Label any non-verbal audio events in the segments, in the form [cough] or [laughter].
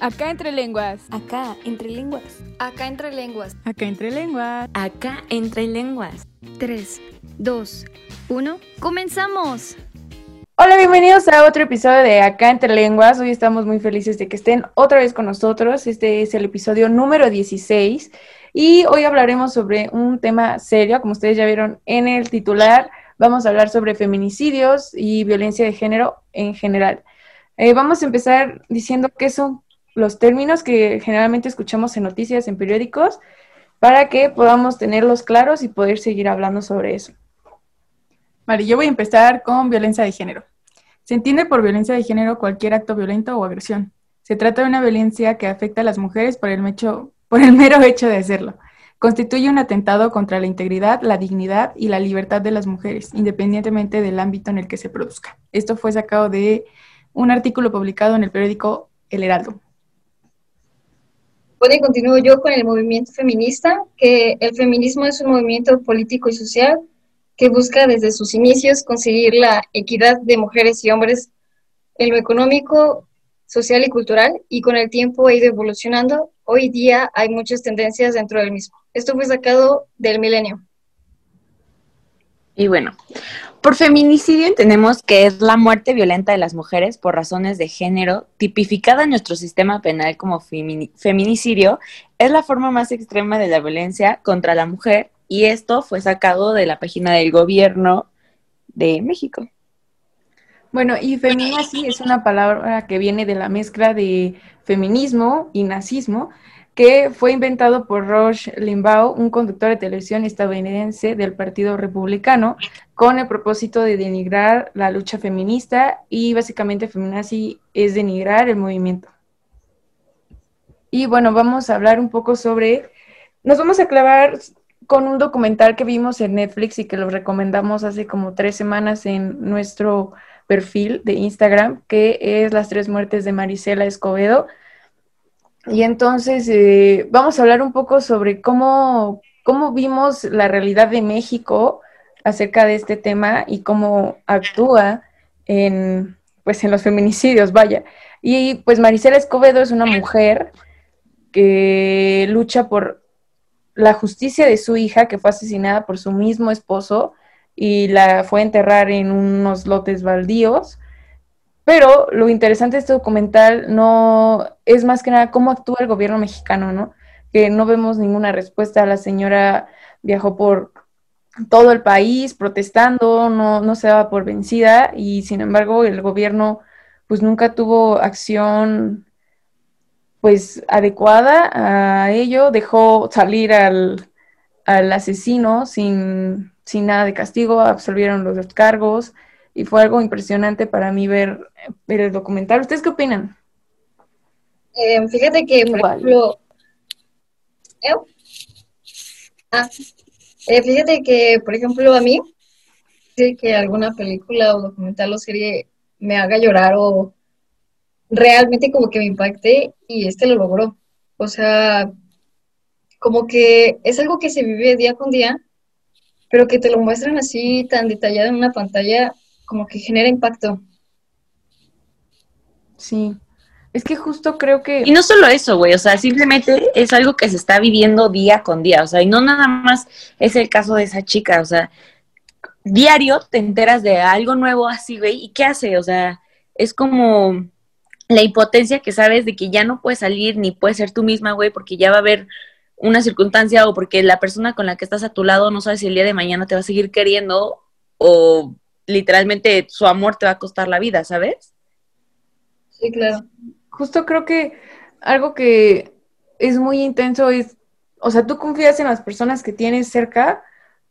Acá entre lenguas. Acá entre lenguas. Acá entre lenguas. Acá entre lenguas. Acá entre lenguas. 3, 2, 1. ¡Comenzamos! Hola, bienvenidos a otro episodio de Acá entre lenguas. Hoy estamos muy felices de que estén otra vez con nosotros. Este es el episodio número 16 y hoy hablaremos sobre un tema serio, como ustedes ya vieron en el titular. Vamos a hablar sobre feminicidios y violencia de género en general. Eh, vamos a empezar diciendo qué son los términos que generalmente escuchamos en noticias, en periódicos, para que podamos tenerlos claros y poder seguir hablando sobre eso. Vale, yo voy a empezar con violencia de género. Se entiende por violencia de género cualquier acto violento o agresión. Se trata de una violencia que afecta a las mujeres por el, por el mero hecho de hacerlo. Constituye un atentado contra la integridad, la dignidad y la libertad de las mujeres, independientemente del ámbito en el que se produzca. Esto fue sacado de un artículo publicado en el periódico El Heraldo. Bueno, y continúo yo con el movimiento feminista, que el feminismo es un movimiento político y social que busca desde sus inicios conseguir la equidad de mujeres y hombres en lo económico, social y cultural, y con el tiempo ha ido evolucionando. Hoy día hay muchas tendencias dentro del mismo. Esto fue sacado del milenio. Y bueno, por feminicidio entendemos que es la muerte violenta de las mujeres por razones de género, tipificada en nuestro sistema penal como feminicidio, es la forma más extrema de la violencia contra la mujer y esto fue sacado de la página del gobierno de México. Bueno, y feminazi es una palabra que viene de la mezcla de feminismo y nazismo, que fue inventado por Rush Limbaugh, un conductor de televisión estadounidense del Partido Republicano, con el propósito de denigrar la lucha feminista y básicamente feminazi es denigrar el movimiento. Y bueno, vamos a hablar un poco sobre, nos vamos a clavar con un documental que vimos en Netflix y que lo recomendamos hace como tres semanas en nuestro perfil de Instagram, que es Las tres muertes de Marisela Escobedo. Y entonces eh, vamos a hablar un poco sobre cómo, cómo vimos la realidad de México acerca de este tema y cómo actúa en, pues, en los feminicidios, vaya. Y pues Marisela Escobedo es una mujer que lucha por la justicia de su hija, que fue asesinada por su mismo esposo y la fue a enterrar en unos lotes baldíos. Pero lo interesante de este documental no es más que nada cómo actúa el gobierno mexicano, ¿no? Que no vemos ninguna respuesta. La señora viajó por todo el país protestando, no, no se daba por vencida y sin embargo el gobierno pues nunca tuvo acción pues adecuada a ello, dejó salir al, al asesino sin, sin nada de castigo, absolvieron los cargos y fue algo impresionante para mí ver, ver el documental. ¿Ustedes qué opinan? Eh, fíjate que, por ejemplo, ¿eh? Ah, eh, fíjate que, por ejemplo, a mí, que alguna película o documental o serie me haga llorar o realmente como que me impacte y este lo logró. O sea, como que es algo que se vive día con día, pero que te lo muestran así tan detallado en una pantalla, como que genera impacto. Sí. Es que justo creo que... Y no solo eso, güey, o sea, simplemente es algo que se está viviendo día con día, o sea, y no nada más es el caso de esa chica, o sea, diario te enteras de algo nuevo así, güey, ¿y qué hace? O sea, es como la impotencia que sabes de que ya no puedes salir ni puedes ser tú misma, güey, porque ya va a haber una circunstancia o porque la persona con la que estás a tu lado no sabe si el día de mañana te va a seguir queriendo o literalmente su amor te va a costar la vida, ¿sabes? Sí, claro. Justo creo que algo que es muy intenso es, o sea, tú confías en las personas que tienes cerca,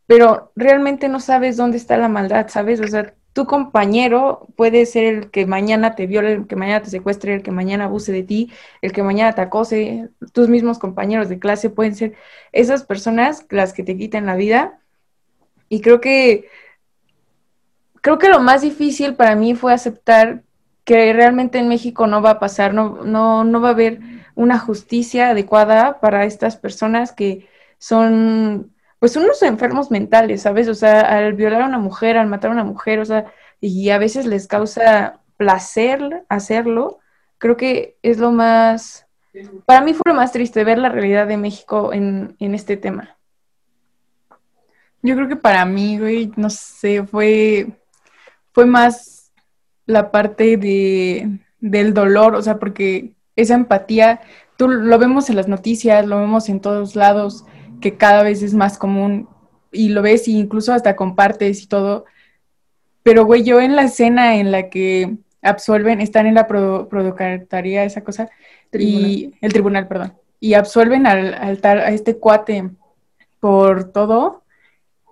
pero realmente no sabes dónde está la maldad, ¿sabes? O sea, tu compañero puede ser el que mañana te viole, el que mañana te secuestre, el que mañana abuse de ti, el que mañana te acose, tus mismos compañeros de clase pueden ser esas personas las que te quiten la vida. Y creo que creo que lo más difícil para mí fue aceptar que realmente en México no va a pasar, no, no, no va a haber una justicia adecuada para estas personas que son, pues, unos enfermos mentales, ¿sabes? O sea, al violar a una mujer, al matar a una mujer, o sea, y a veces les causa placer hacerlo, creo que es lo más, para mí fue lo más triste ver la realidad de México en, en este tema. Yo creo que para mí, güey, no sé, fue, fue más la parte de, del dolor, o sea, porque esa empatía, tú lo vemos en las noticias, lo vemos en todos lados, que cada vez es más común y lo ves e incluso hasta compartes y todo. Pero, güey, yo en la escena en la que absuelven, están en la productaría, esa cosa, y el tribunal, perdón, y absuelven al, al a este cuate por todo,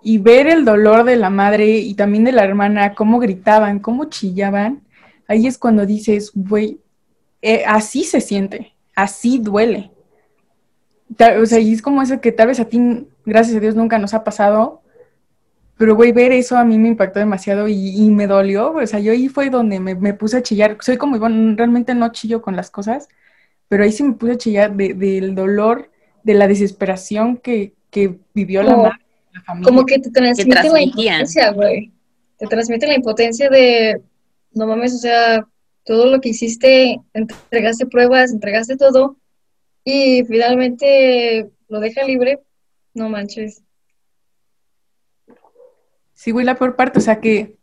y ver el dolor de la madre y también de la hermana, cómo gritaban, cómo chillaban, ahí es cuando dices, güey, eh, así se siente, así duele. O sea, y es como eso que tal vez a ti, gracias a Dios, nunca nos ha pasado, pero güey, ver eso a mí me impactó demasiado y, me dolió. O sea, yo ahí fue donde me, puse a chillar. Soy como Iván, realmente no chillo con las cosas, pero ahí sí me puse a chillar del dolor, de la desesperación que, vivió la madre como que te transmite la impotencia, güey. Te transmite la impotencia de, no mames, o sea, todo lo que hiciste, entregaste pruebas, entregaste todo, y finalmente lo deja libre, no manches. Sí, güey, la peor parte, o sea, que,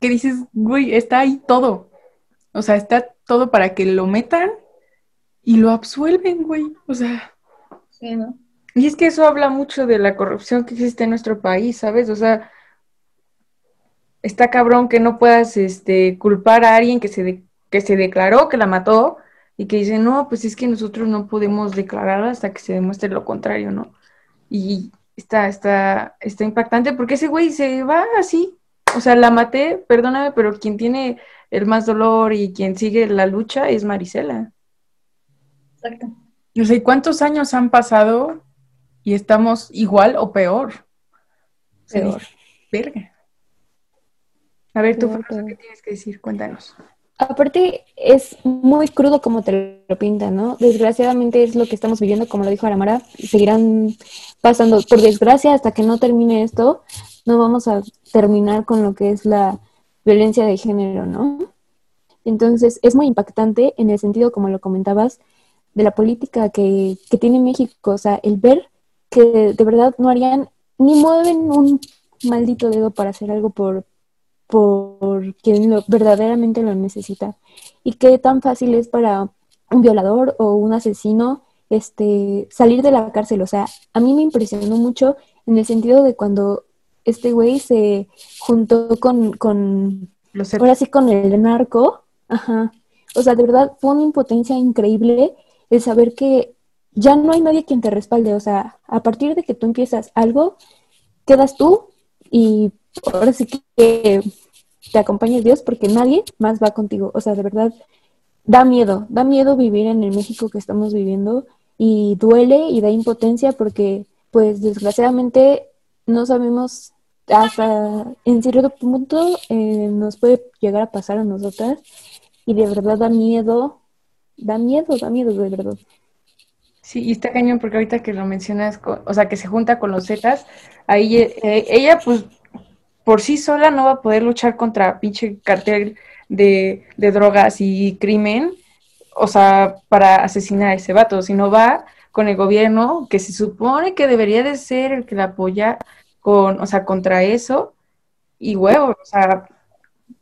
que dices, güey, está ahí todo. O sea, está todo para que lo metan y lo absuelven, güey. O sea. Sí, ¿no? Y es que eso habla mucho de la corrupción que existe en nuestro país, ¿sabes? O sea, está cabrón que no puedas este, culpar a alguien que se, que se declaró que la mató y que dice, no, pues es que nosotros no podemos declarar hasta que se demuestre lo contrario, ¿no? Y está, está, está impactante porque ese güey se va así. O sea, la maté, perdóname, pero quien tiene el más dolor y quien sigue la lucha es Marisela. Exacto. No sé, ¿cuántos años han pasado y estamos igual o peor. Peor. Verga. A ver, tú, ¿qué tienes que decir? Cuéntanos. Aparte, es muy crudo como te lo pintan, ¿no? Desgraciadamente es lo que estamos viviendo, como lo dijo Aramara, seguirán pasando, por desgracia, hasta que no termine esto, no vamos a terminar con lo que es la violencia de género, ¿no? Entonces, es muy impactante en el sentido, como lo comentabas, de la política que, que tiene México, o sea, el ver que de verdad no harían ni mueven un maldito dedo para hacer algo por, por quien lo, verdaderamente lo necesita. Y qué tan fácil es para un violador o un asesino este, salir de la cárcel. O sea, a mí me impresionó mucho en el sentido de cuando este güey se juntó con, con Los ahora sí con el narco. Ajá. O sea, de verdad fue una impotencia increíble el saber que ya no hay nadie quien te respalde. O sea, a partir de que tú empiezas algo, quedas tú y ahora sí que te acompaña Dios porque nadie más va contigo. O sea, de verdad, da miedo, da miedo vivir en el México que estamos viviendo y duele y da impotencia porque, pues, desgraciadamente no sabemos hasta en cierto punto eh, nos puede llegar a pasar a nosotras y de verdad da miedo, da miedo, da miedo de verdad. Sí, y está cañón porque ahorita que lo mencionas, o sea, que se junta con los Zetas, ahí eh, ella pues por sí sola no va a poder luchar contra pinche cartel de, de drogas y crimen, o sea, para asesinar a ese vato, sino va con el gobierno que se supone que debería de ser el que la apoya con, o sea, contra eso, y huevo, o sea,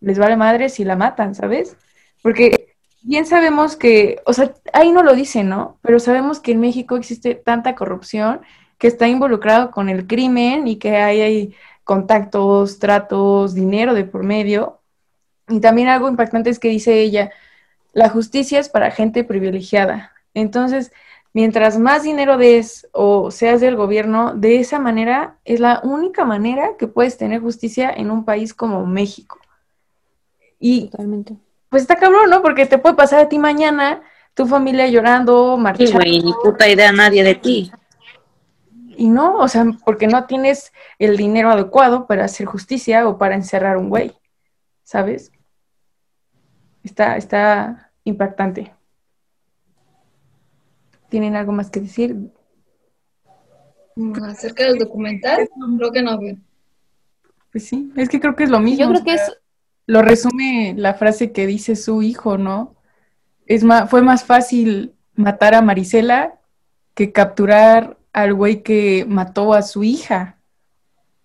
les vale madre si la matan, ¿sabes? Porque bien sabemos que, o sea, ahí no lo dice, ¿no? Pero sabemos que en México existe tanta corrupción que está involucrado con el crimen y que hay, hay contactos, tratos, dinero de por medio. Y también algo impactante es que dice ella, la justicia es para gente privilegiada. Entonces, mientras más dinero des o seas del gobierno, de esa manera es la única manera que puedes tener justicia en un país como México. Y Totalmente pues está cabrón, ¿no? Porque te puede pasar a ti mañana, tu familia llorando, marchando. Sí, güey, ni puta idea nadie de ti. Y no, o sea, porque no tienes el dinero adecuado para hacer justicia o para encerrar un güey, ¿sabes? Está, está impactante. ¿Tienen algo más que decir? Acerca del documental, creo que no. Pues sí, es que creo que es lo mismo. Yo creo que es lo resume la frase que dice su hijo, ¿no? es ma- fue más fácil matar a Marisela que capturar al güey que mató a su hija.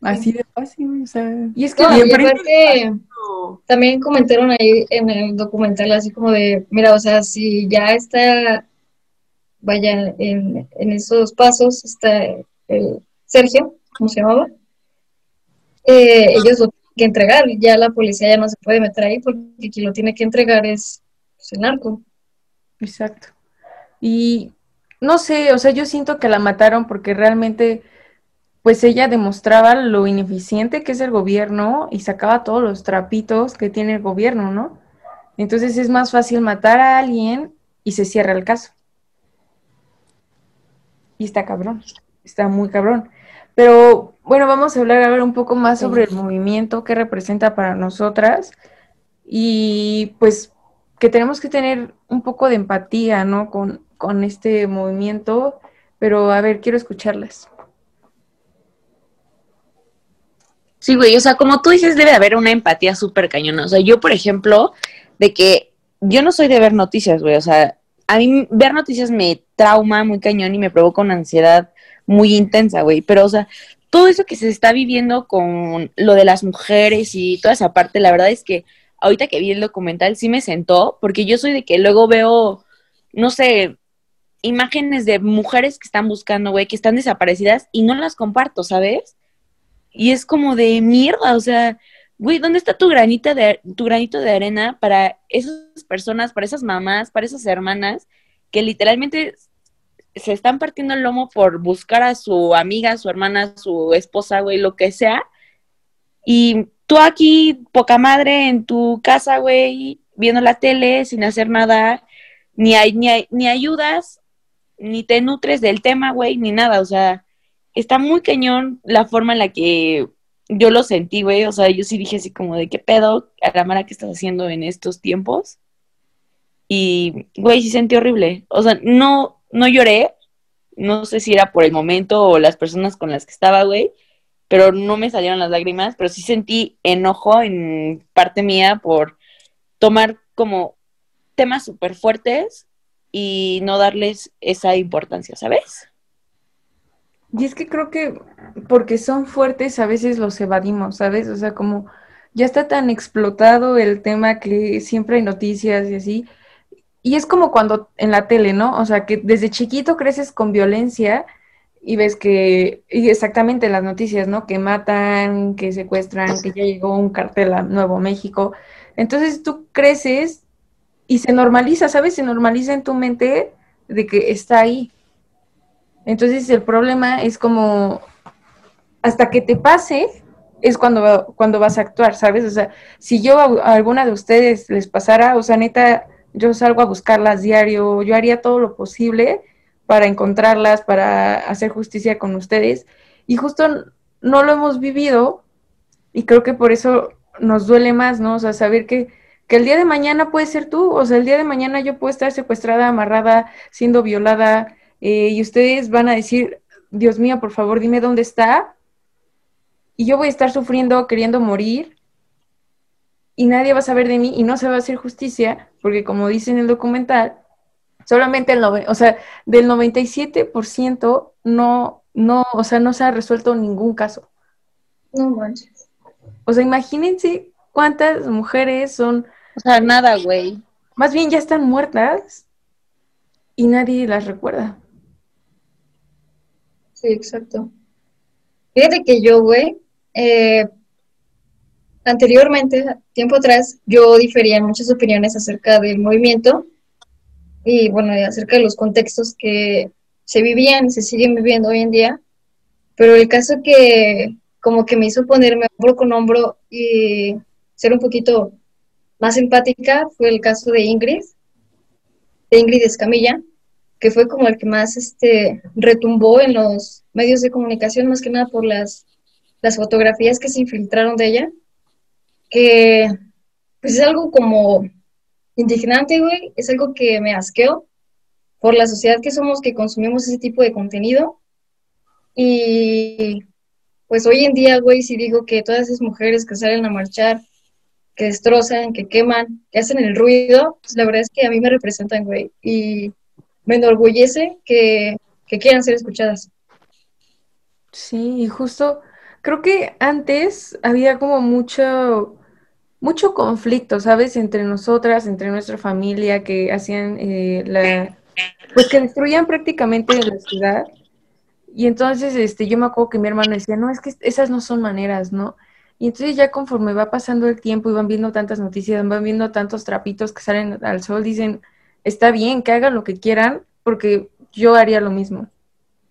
Así de fácil, o sea. Y es que No, Y aparte, también comentaron ahí en el documental así como de, mira, o sea, si ya está, vaya, en, en esos pasos está el Sergio, ¿cómo se llamaba? Eh, ellos lo que entregar, ya la policía ya no se puede meter ahí porque quien lo tiene que entregar es pues, el narco. Exacto. Y no sé, o sea, yo siento que la mataron porque realmente, pues ella demostraba lo ineficiente que es el gobierno y sacaba todos los trapitos que tiene el gobierno, ¿no? Entonces es más fácil matar a alguien y se cierra el caso. Y está cabrón, está muy cabrón. Pero bueno, vamos a hablar ahora un poco más sobre el movimiento que representa para nosotras y pues que tenemos que tener un poco de empatía, ¿no? Con, con este movimiento, pero a ver, quiero escucharlas. Sí, güey, o sea, como tú dices, debe haber una empatía súper cañona. O sea, yo, por ejemplo, de que yo no soy de ver noticias, güey. O sea, a mí ver noticias me trauma muy cañón y me provoca una ansiedad muy intensa, güey. Pero, o sea, todo eso que se está viviendo con lo de las mujeres y toda esa parte, la verdad es que ahorita que vi el documental sí me sentó, porque yo soy de que luego veo, no sé, imágenes de mujeres que están buscando, güey, que están desaparecidas y no las comparto, ¿sabes? Y es como de mierda, o sea, güey, ¿dónde está tu granita de tu granito de arena para esas personas, para esas mamás, para esas hermanas que literalmente se están partiendo el lomo por buscar a su amiga, su hermana, su esposa, güey, lo que sea? Y tú aquí, poca madre, en tu casa, güey, viendo la tele, sin hacer nada, ni, hay, ni, ni ayudas, ni te nutres del tema, güey, ni nada, o sea, está muy cañón la forma en la que yo lo sentí, güey, o sea, yo sí dije así como de qué pedo, Aramara, ¿qué estás haciendo en estos tiempos? Y, güey, sí sentí horrible, o sea, no, no lloré, no sé si era por el momento o las personas con las que estaba, güey, pero no me salieron las lágrimas, pero sí sentí enojo en parte mía por tomar como temas súper fuertes y no darles esa importancia, ¿sabes? Y es que creo que porque son fuertes a veces los evadimos, ¿sabes? O sea, como ya está tan explotado el tema que siempre hay noticias y así. Y es como cuando en la tele, ¿no? O sea, que desde chiquito creces con violencia y ves que, y exactamente las noticias, ¿no? Que matan, que secuestran, que ya llegó un cartel a Nuevo México. Entonces tú creces y se normaliza, ¿sabes? Se normaliza en tu mente de que está ahí. Entonces el problema es como hasta que te pase es cuando, cuando vas a actuar, ¿sabes? O sea, si yo a, alguna de ustedes les pasara, o sea, neta, yo salgo a buscarlas diario, yo haría todo lo posible para encontrarlas, para hacer justicia con ustedes. Y justo no lo hemos vivido y creo que por eso nos duele más, ¿no? O sea, saber que, que el día de mañana puede ser tú, o sea, el día de mañana yo puedo estar secuestrada, amarrada, siendo violada, eh, y ustedes van a decir, Dios mío, por favor, dime dónde está. Y yo voy a estar sufriendo, queriendo morir, y nadie va a saber de mí y no se va a hacer justicia, porque como dice en el documental, solamente el o sea, del 97% no, no, o sea, no se ha resuelto ningún caso. No manches. O sea, imagínense cuántas mujeres son, O sea, nada, güey. más bien ya están muertas y nadie las recuerda. Sí, exacto. Fíjate que yo, güey, eh, anteriormente, tiempo atrás, yo difería en muchas opiniones acerca del movimiento y, bueno, acerca de los contextos que se vivían se siguen viviendo hoy en día. Pero el caso que como que me hizo ponerme hombro con hombro y ser un poquito más empática fue el caso de Ingrid, de Ingrid Escamilla, que fue como el que más este, retumbó en los medios de comunicación, más que nada por las, las fotografías que se infiltraron de ella, pues es algo como indignante, güey, es algo que me asqueó por la sociedad que somos que consumimos ese tipo de contenido. Y pues hoy en día, güey, si digo que todas esas mujeres que salen a marchar que destrozan, que queman, que hacen el ruido, pues la verdad es que a mí me representan, güey. Y me enorgullece que, que quieran ser escuchadas. Sí, y justo creo que antes había como mucho, mucho conflicto, ¿sabes? Entre nosotras, entre nuestra familia, que hacían eh, la, pues que destruían prácticamente la ciudad. Y entonces, este, yo me acuerdo que mi hermano decía, no, es que esas no son maneras, ¿no? Y entonces ya conforme va pasando el tiempo y van viendo tantas noticias, van viendo tantos trapitos que salen al sol, dicen, está bien, que hagan lo que quieran, porque yo haría lo mismo.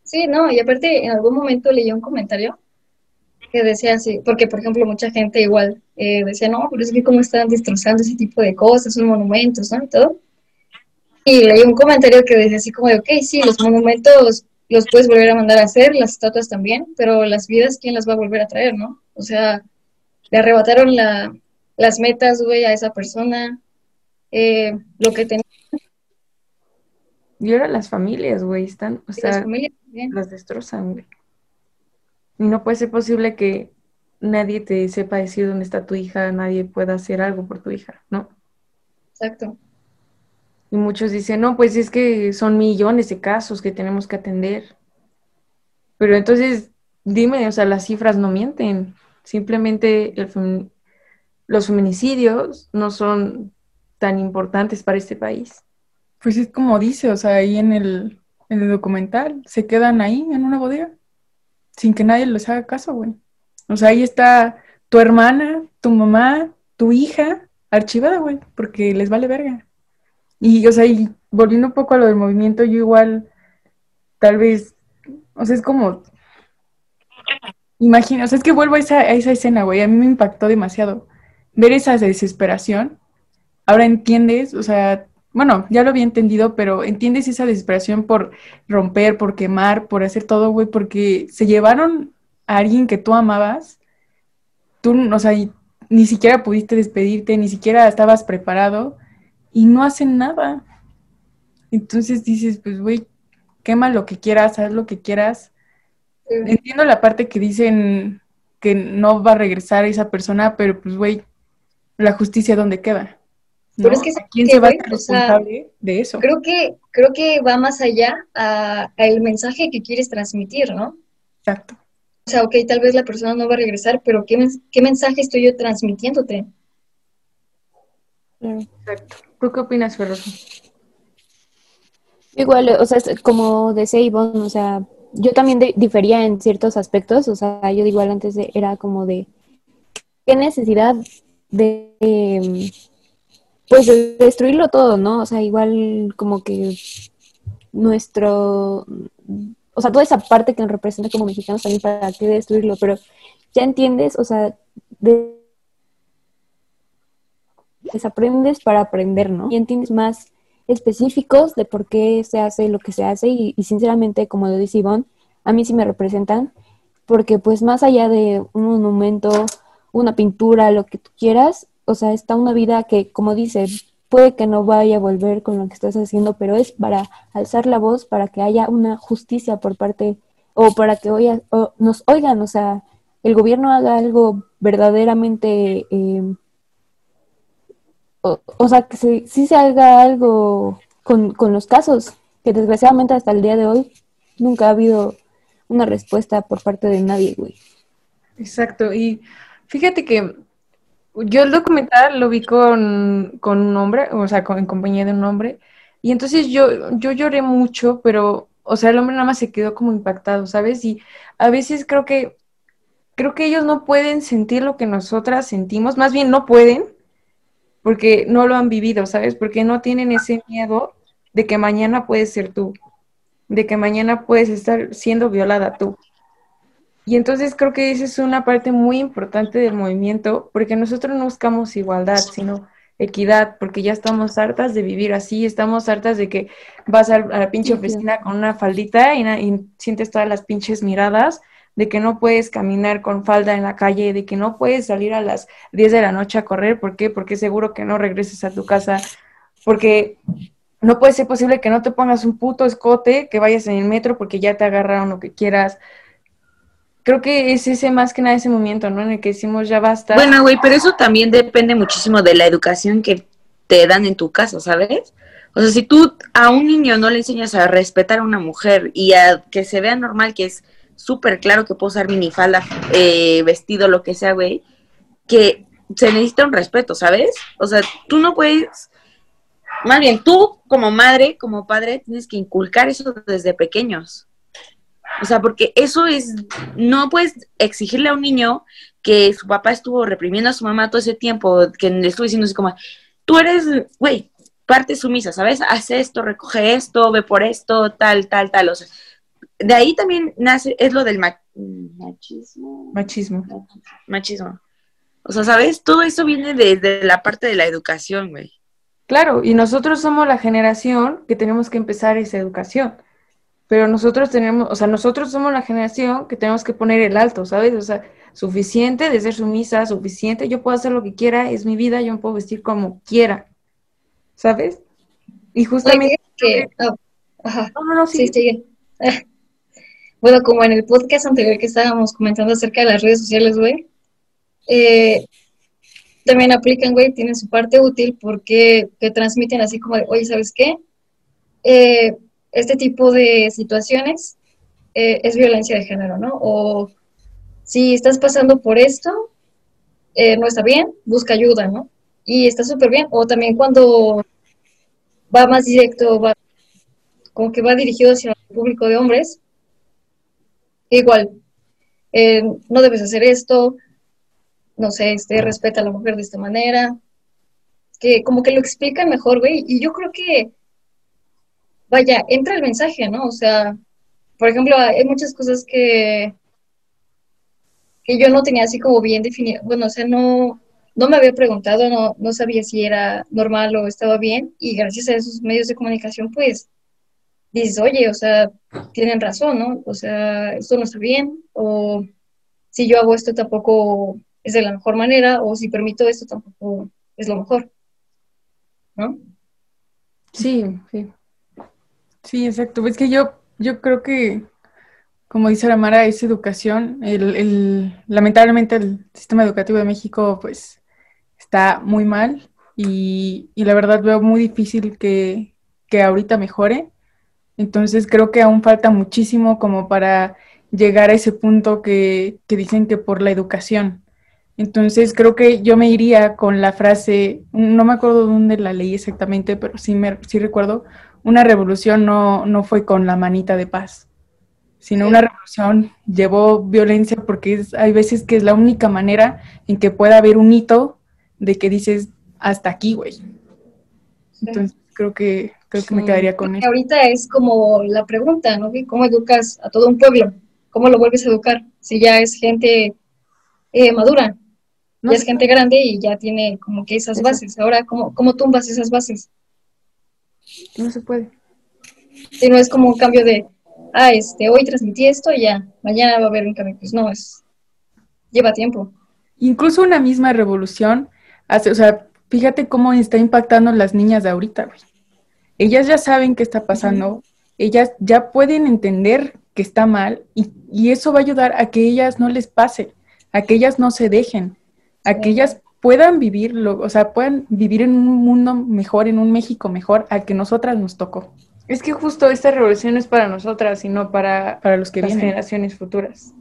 Sí, no, y aparte en algún momento leí un comentario que decía así, porque por ejemplo mucha gente igual eh, decía, no, pero es que cómo están destrozando ese tipo de cosas, son monumentos, ¿no? Y todo. Y leí un comentario que decía así como de, ok, sí, los monumentos los puedes volver a mandar a hacer, las estatuas también, pero las vidas, ¿quién las va a volver a traer, no? O sea, le arrebataron la, las metas, güey, a esa persona, eh, lo que tenía. Y ahora las familias, güey, están, o sea, las familias las destrozan, güey. Y no puede ser posible que nadie te sepa decir dónde está tu hija, nadie pueda hacer algo por tu hija, ¿no? Exacto. Y muchos dicen, no, pues es que son millones de casos que tenemos que atender. Pero entonces, dime, o sea, las cifras no mienten. Simplemente el fem- los feminicidios no son tan importantes para este país. Pues es como dice, o sea, ahí en el, en el documental, se quedan ahí en una bodega, sin que nadie les haga caso, güey. O sea, ahí está tu hermana, tu mamá, tu hija, archivada, güey, porque les vale verga. Y, o sea, y volviendo un poco a lo del movimiento, yo igual, tal vez, o sea, es como, imagina, o sea, es que vuelvo a esa, a esa escena, güey, a mí me impactó demasiado ver esa desesperación. Ahora entiendes, o sea, bueno, ya lo había entendido, pero entiendes esa desesperación por romper, por quemar, por hacer todo, güey, porque se llevaron a alguien que tú amabas, tú, o sea, y ni siquiera pudiste despedirte, ni siquiera estabas preparado y no hacen nada. Entonces dices, pues, güey, quema lo que quieras, haz lo que quieras. Sí. Entiendo la parte que dicen que no va a regresar esa persona, pero pues, güey, la justicia, ¿dónde queda? Pero ¿No? es que, ¿A ¿quién que, se va a hacer o sea, responsable de eso? Creo que, creo que va más allá a, a el mensaje que quieres transmitir, ¿no? Exacto. O sea, ok, tal vez la persona no va a regresar, pero ¿qué, qué mensaje estoy yo transmitiéndote? Claro. Exacto. ¿Tú qué opinas, Ferroso? Igual, o sea, como decía Ivonne, o sea, yo también de- difería en ciertos aspectos, o sea, yo igual antes de- era como de, ¿qué necesidad de, em, pues, de destruirlo todo, ¿no? O sea, igual como que nuestro, o sea, toda esa parte que nos representa como mexicanos también, ¿para qué destruirlo? Pero ya entiendes, o sea, de- desaprendes para aprender, ¿no? Y entiendes más específicos de por qué se hace lo que se hace y, y sinceramente, como lo dice Ivonne, a mí sí me representan, porque pues más allá de un monumento, una pintura, lo que tú quieras, o sea, está una vida que, como dice, puede que no vaya a volver con lo que estás haciendo, pero es para alzar la voz, para que haya una justicia por parte, o para que oiga- o nos oigan, o sea, el gobierno haga algo verdaderamente... eh, o, sea, que se- sí se haga algo con, con los casos, que desgraciadamente hasta el día de hoy nunca ha habido una respuesta por parte de nadie, güey. Exacto. Y fíjate que yo el documental lo vi con, con un hombre, o sea, con- en compañía de un hombre, y entonces yo, yo lloré mucho, pero, o sea, el hombre nada más se quedó como impactado, ¿sabes? Y a veces creo que, creo que ellos no pueden sentir lo que nosotras sentimos, más bien no pueden, porque no lo han vivido, ¿sabes? Porque no tienen ese miedo de que mañana puedes ser tú, de que mañana puedes estar siendo violada tú. Y entonces creo que esa es una parte muy importante del movimiento, porque nosotros no buscamos igualdad, sino equidad, porque ya estamos hartas de vivir así, estamos hartas de que vas a, la pinche oficina con una faldita y, y sientes todas las pinches miradas, de que no puedes caminar con falda en la calle, de que no puedes salir a las 10 de la noche a correr, ¿por qué? Porque seguro que no regreses a tu casa, porque no puede ser posible que no te pongas un puto escote, que vayas en el metro porque ya te agarraron lo que quieras. Creo que es ese más que nada ese momento, ¿no? En el que decimos ya basta. Bueno, güey, pero eso también depende muchísimo de la educación que te dan en tu casa, ¿sabes? O sea, si tú a un niño no le enseñas a respetar a una mujer y a que se vea normal, que es súper claro que puedo usar minifalda, eh, vestido, lo que sea, güey, que se necesita un respeto, ¿sabes? O sea, tú no puedes, más bien tú como madre, como padre, tienes que inculcar eso desde pequeños. O sea, porque eso es, no puedes exigirle a un niño que su papá estuvo reprimiendo a su mamá todo ese tiempo, que le estuvo diciendo así como, tú eres, güey, parte sumisa, ¿sabes? Haz esto, recoge esto, ve por esto, tal, tal, tal. O sea, de ahí también nace, es lo del machismo. Machismo. Machismo. O sea, ¿sabes? Todo eso viene desde la parte de la educación, güey. Claro, y nosotros somos la generación que tenemos que empezar esa educación. Pero nosotros tenemos, o sea, nosotros somos la generación que tenemos que poner el alto, ¿sabes? O sea, suficiente de ser sumisa, suficiente, yo puedo hacer lo que quiera, es mi vida, yo me puedo vestir como quiera, ¿sabes? Y justamente... Que, no, ajá. no, no, no, sí. sí, Bueno, como en el podcast anterior que estábamos comentando acerca de las redes sociales, güey, eh, también aplican, güey, tienen su parte útil porque te transmiten así como de, oye, ¿sabes qué? Eh, este tipo de situaciones eh, es violencia de género, ¿no? O si estás pasando por esto, eh, no está bien, busca ayuda, ¿no? Y está súper bien. O también cuando va más directo, va, como que va dirigido hacia el público de hombres, igual, eh, no debes hacer esto, no sé, este, respeta a la mujer de esta manera, que como que lo explican mejor, güey, y yo creo que, vaya, entra el mensaje, ¿no? O sea, por ejemplo, hay muchas cosas que, que yo no tenía así como bien definido, bueno, o sea, no, no me había preguntado, no, no sabía si era normal o estaba bien, y gracias a esos medios de comunicación, pues, dices, oye, o sea, tienen razón, ¿no? O sea, esto no está bien, o si yo hago esto tampoco es de la mejor manera, o si permito esto tampoco es lo mejor, ¿no? Sí, sí. Sí, exacto. Es que yo, yo creo que, como dice la Mara, es educación. El, el, lamentablemente el sistema educativo de México, pues, está muy mal y, y la verdad veo muy difícil que, que ahorita mejore. Entonces creo que aún falta muchísimo como para llegar a ese punto que, que dicen que por la educación. Entonces creo que yo me iría con la frase, no me acuerdo dónde la leí exactamente, pero sí, me, sí recuerdo, una revolución no, no fue con la manita de paz, sino una revolución llevó violencia porque es, hay veces que es la única manera en que pueda haber un hito de que dices, hasta aquí, güey. Entonces creo que, creo que me quedaría con eso. Ahorita es como la pregunta, ¿no? ¿Cómo educas a todo un pueblo? ¿Cómo lo vuelves a educar? Si ya es gente eh, madura, no ya es gente grande y ya tiene como que esas bases. Ahora, ¿cómo, ¿cómo tumbas esas bases? No se puede. Si no es como un cambio de, ah, este, hoy transmití esto y ya, mañana va a haber un cambio. Pues no, es, lleva tiempo. Incluso una misma revolución hace, o sea, fíjate cómo está impactando las niñas de ahorita, güey. Ellas ya saben qué está pasando, ellas ya pueden entender que está mal y, y, eso va a ayudar a que ellas no les pase, a que ellas no se dejen, a que ellas puedan vivir, lo, o sea, puedan vivir en un mundo mejor, en un México mejor, al que nosotras nos tocó. Es que justo esta revolución es para nosotras, sino para, para los que las vienen. generaciones futuras.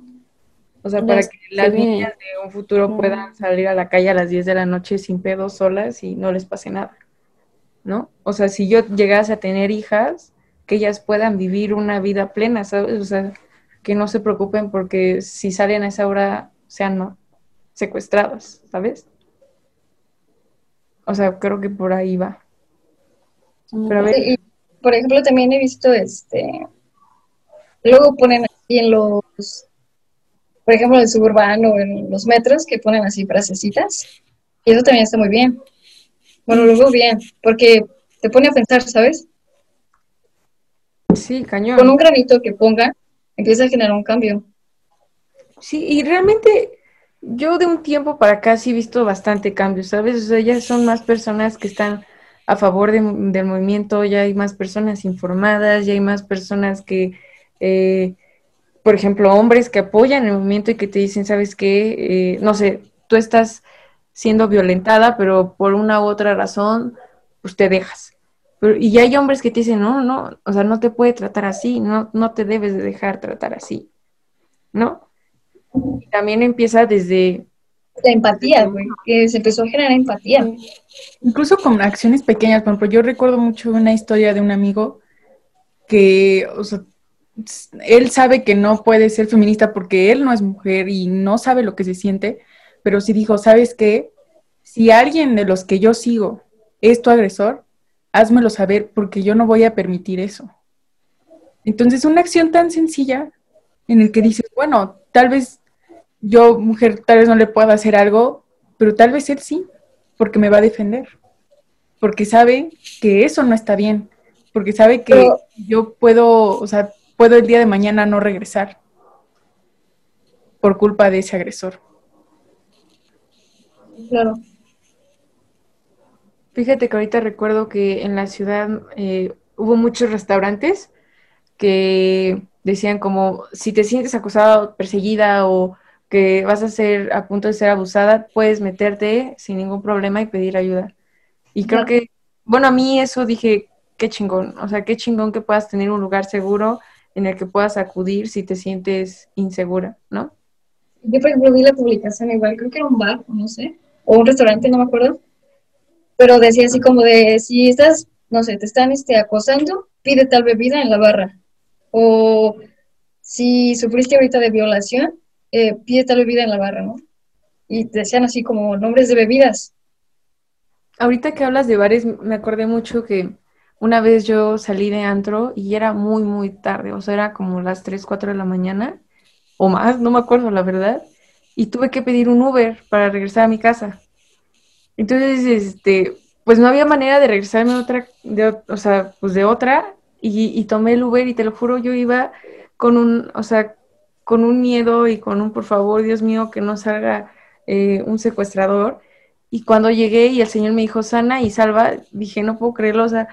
O sea, para que las niñas de un futuro puedan salir a la calle a las 10 de la noche sin pedos solas y no les pase nada. ¿No? O sea, si yo llegase a tener hijas, que ellas puedan vivir una vida plena, ¿sabes? O sea, que no se preocupen porque si salen a esa hora sean no secuestradas, ¿sabes? O sea, creo que por ahí va. Pero a ver. Y, por ejemplo, también he visto este. Luego ponen así en los. Por ejemplo, en el suburbano, en los metros, que ponen así frasecitas. Y eso también está muy bien. Bueno, luego bien, porque te pone a pensar, ¿sabes? Sí, cañón. Con un granito que ponga, empieza a generar un cambio. Sí, y realmente yo de un tiempo para acá sí he visto bastante cambio, ¿sabes? O sea, ya son más personas que están a favor de, del movimiento, ya hay más personas informadas, ya hay más personas que, eh, por ejemplo, hombres que apoyan el movimiento y que te dicen, ¿sabes qué? Eh, no sé, tú estás siendo violentada, pero por una u otra razón, pues te dejas. Pero, y hay hombres que te dicen, no, no, o sea, no te puede tratar así, no, no te debes de dejar tratar así, ¿no? Y también empieza desde... La empatía, güey, que se empezó a generar empatía. Incluso con acciones pequeñas, por ejemplo, yo recuerdo mucho una historia de un amigo que, o sea, él sabe que no puede ser feminista porque él no es mujer y no sabe lo que se siente, pero sí dijo, ¿sabes qué? Si alguien de los que yo sigo es tu agresor, házmelo saber porque yo no voy a permitir eso. Entonces, una acción tan sencilla en el que dices, bueno, tal vez yo, mujer, tal vez no le pueda hacer algo, pero tal vez él sí, porque me va a defender, porque sabe que eso no está bien, porque sabe que yo puedo, o sea, puedo el día de mañana no regresar por culpa de ese agresor. Claro. Fíjate que ahorita recuerdo que en la ciudad eh, hubo muchos restaurantes que decían como, si te sientes acosada, perseguida o que vas a ser a punto de ser abusada, puedes meterte sin ningún problema y pedir ayuda. Y creo que, bueno, a mí eso dije, qué chingón, o sea, qué chingón que puedas tener un lugar seguro en el que puedas acudir si te sientes insegura, ¿no? Yo, por ejemplo, vi la publicación igual, creo que era un bar, no sé, o un restaurante, no me acuerdo, pero decía así como de, si estás, no sé, te están este, acosando, pide tal bebida en la barra. O si sufriste ahorita de violación, eh, pide tal bebida en la barra, ¿no? Y decían así como nombres de bebidas. Ahorita que hablas de bares, me acordé mucho que una vez yo salí de antro y era muy, muy tarde, o sea, era como las 3, 4 de la mañana o más, no me acuerdo la verdad, y tuve que pedir un Uber para regresar a mi casa. Entonces, este, pues no había manera de regresarme otra, de, o sea, pues de otra, y, y tomé el Uber y te lo juro, yo iba con un, o sea, con un miedo y con un, por favor, Dios mío, que no salga eh, un secuestrador. Y cuando llegué y el Señor me dijo, sana y salva, dije, no puedo creerlo, o sea,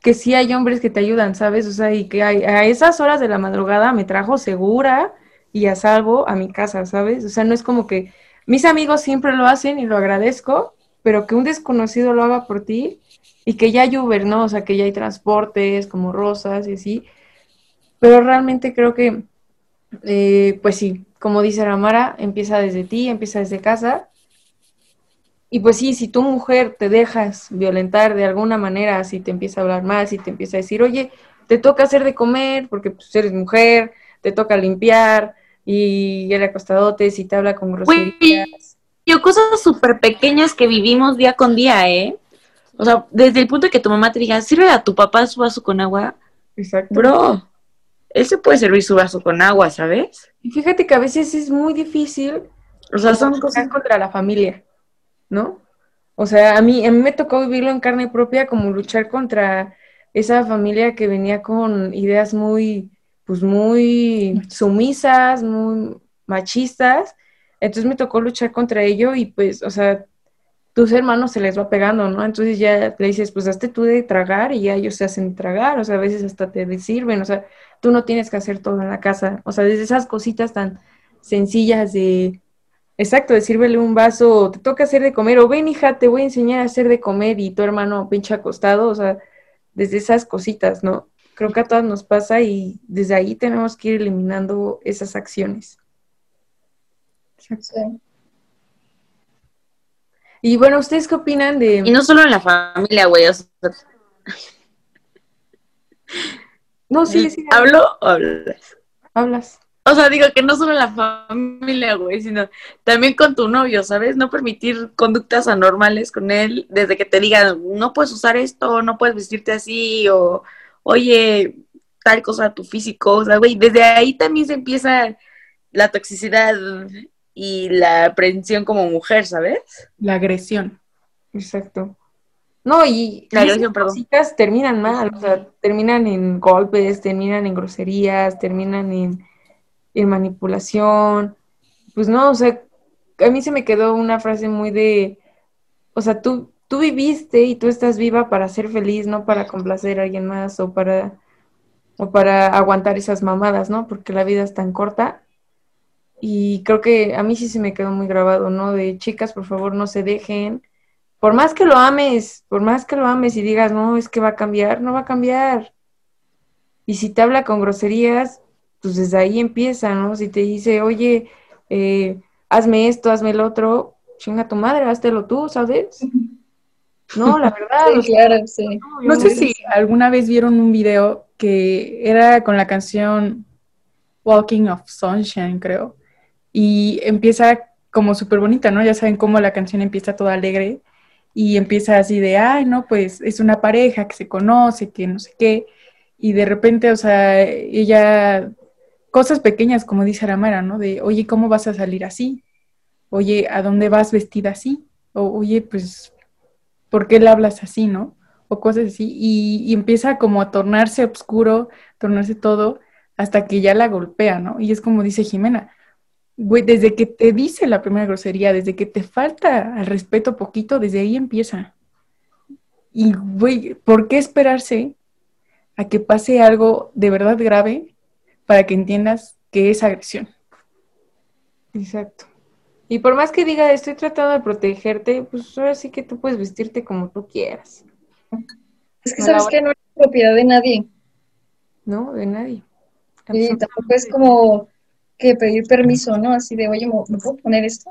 que sí hay hombres que te ayudan, ¿sabes? O sea, y que hay, a esas horas de la madrugada me trajo segura y a salvo a mi casa, ¿sabes? O sea, no es como que mis amigos siempre lo hacen y lo agradezco, pero que un desconocido lo haga por ti y que ya hay Uber, ¿no? O sea, que ya hay transportes como rosas y así. Pero realmente creo que eh, pues sí, como dice Ramara, empieza desde ti, empieza desde casa. Y pues sí, si tu mujer te dejas violentar de alguna manera, si te empieza a hablar mal, si te empieza a decir, oye, te toca hacer de comer porque pues, eres mujer, te toca limpiar y el acostadote, si te habla con groserías. Yo cosas súper pequeñas que vivimos día con día, ¿eh? O sea, desde el punto de que tu mamá te diga, sirve a tu papá su vaso con agua. Exacto. Bro, él se puede servir su vaso con agua, ¿sabes? Y fíjate que a veces es muy difícil, o sea, son cosas contra la familia, ¿no? O sea, a mí, a mí me tocó vivirlo en carne propia, como luchar contra esa familia que venía con ideas muy, pues muy sumisas, muy machistas. Entonces me tocó luchar contra ello y pues, o sea, tus hermanos se les va pegando, ¿no? Entonces ya le dices, pues hazte tú de tragar y ya ellos se hacen tragar, o sea, a veces hasta te sirven, o sea, tú no tienes que hacer todo en la casa. O sea, desde esas cositas tan sencillas de, exacto, de sírvele un vaso, te toca hacer de comer, o ven hija, te voy a enseñar a hacer de comer y tu hermano pinche acostado, o sea, desde esas cositas, ¿no? Creo que a todas nos pasa y desde ahí tenemos que ir eliminando esas acciones. Y bueno, ¿ustedes qué opinan de...? Y no solo en la familia, güey, o sea, no, sí, sí. ¿Hablo o hablas? Hablas. O sea, digo que no solo la familia, güey, sino también con tu novio, ¿sabes? No permitir conductas anormales con él desde que te digan, no puedes usar esto, no puedes vestirte así, o oye, tal cosa tu físico, o sea, güey, desde ahí también se empieza la toxicidad y la aprensión como mujer, ¿sabes? La agresión. Exacto. No, y, las cositas terminan mal, o sea, terminan en golpes, terminan en groserías, terminan en, manipulación. Pues no, o sea, a mí se me quedó una frase muy de, o sea, tú, tú viviste y tú estás viva para ser feliz, no para complacer a alguien más o para, o para aguantar esas mamadas, ¿no? Porque la vida es tan corta. Y creo que a mí sí se me quedó muy grabado, ¿no? De chicas, por favor, no se dejen. Por más que lo ames, por más que lo ames y digas, no, es que va a cambiar, no va a cambiar. Y si te habla con groserías, pues desde ahí empieza, ¿no? Si te dice, oye, eh, hazme esto, hazme el otro, chinga tu madre, háztelo tú, ¿sabes? No, la [laughs] verdad. Sí, o sea, claro, sí. No sé si alguna vez vieron un video que era con la canción Walking of Sunshine, creo. Y empieza como súper bonita, ¿no? Ya saben cómo la canción empieza toda alegre y empieza así de, ay, no, pues es una pareja que se conoce, que no sé qué. Y de repente, o sea, ella, cosas pequeñas, como dice Aramara, ¿no? De, oye, ¿cómo vas a salir así? Oye, ¿a dónde vas vestida así? O, oye, pues, ¿por qué le hablas así, no? O cosas así. Y, y empieza como a tornarse oscuro, tornarse todo, hasta que ya la golpea, ¿no? Y es como dice Jimena, güey, desde que te dice la primera grosería, desde que te falta al respeto poquito, desde ahí empieza. Y, güey, ¿por qué esperarse a que pase algo de verdad grave para que entiendas que es agresión? Exacto. Y por más que diga, estoy tratando de protegerte, pues ahora sí que tú puedes vestirte como tú quieras, Es que No, sabes que no es propiedad de nadie. ¿no? De nadie. Y tampoco es como que pedir permiso, ¿no? Así de, oye, ¿me me puedo poner esto?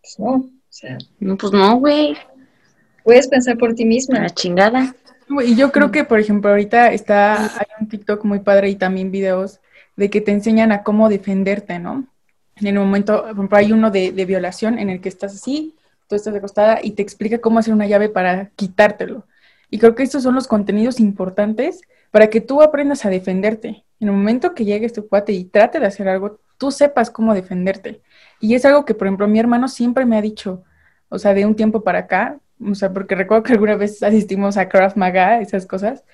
Pues no. O sea, No, pues no, güey. puedes pensar por ti misma. la chingada. Y yo creo que, por ejemplo, ahorita está, hay un TikTok muy padre y también videos de que te enseñan a cómo defenderte, ¿no? En el momento, por ejemplo, hay uno de, de violación en el que estás así, tú estás acostada y te explica cómo hacer una llave para quitártelo. Y creo que estos son los contenidos importantes para que tú aprendas a defenderte. En el momento que llegue este cuate y trate de hacer algo, tú sepas cómo defenderte. Y es algo que, por ejemplo, mi hermano siempre me ha dicho, o sea, de un tiempo para acá, o sea, porque recuerdo que alguna vez asistimos a Krav Maga, esas cosas,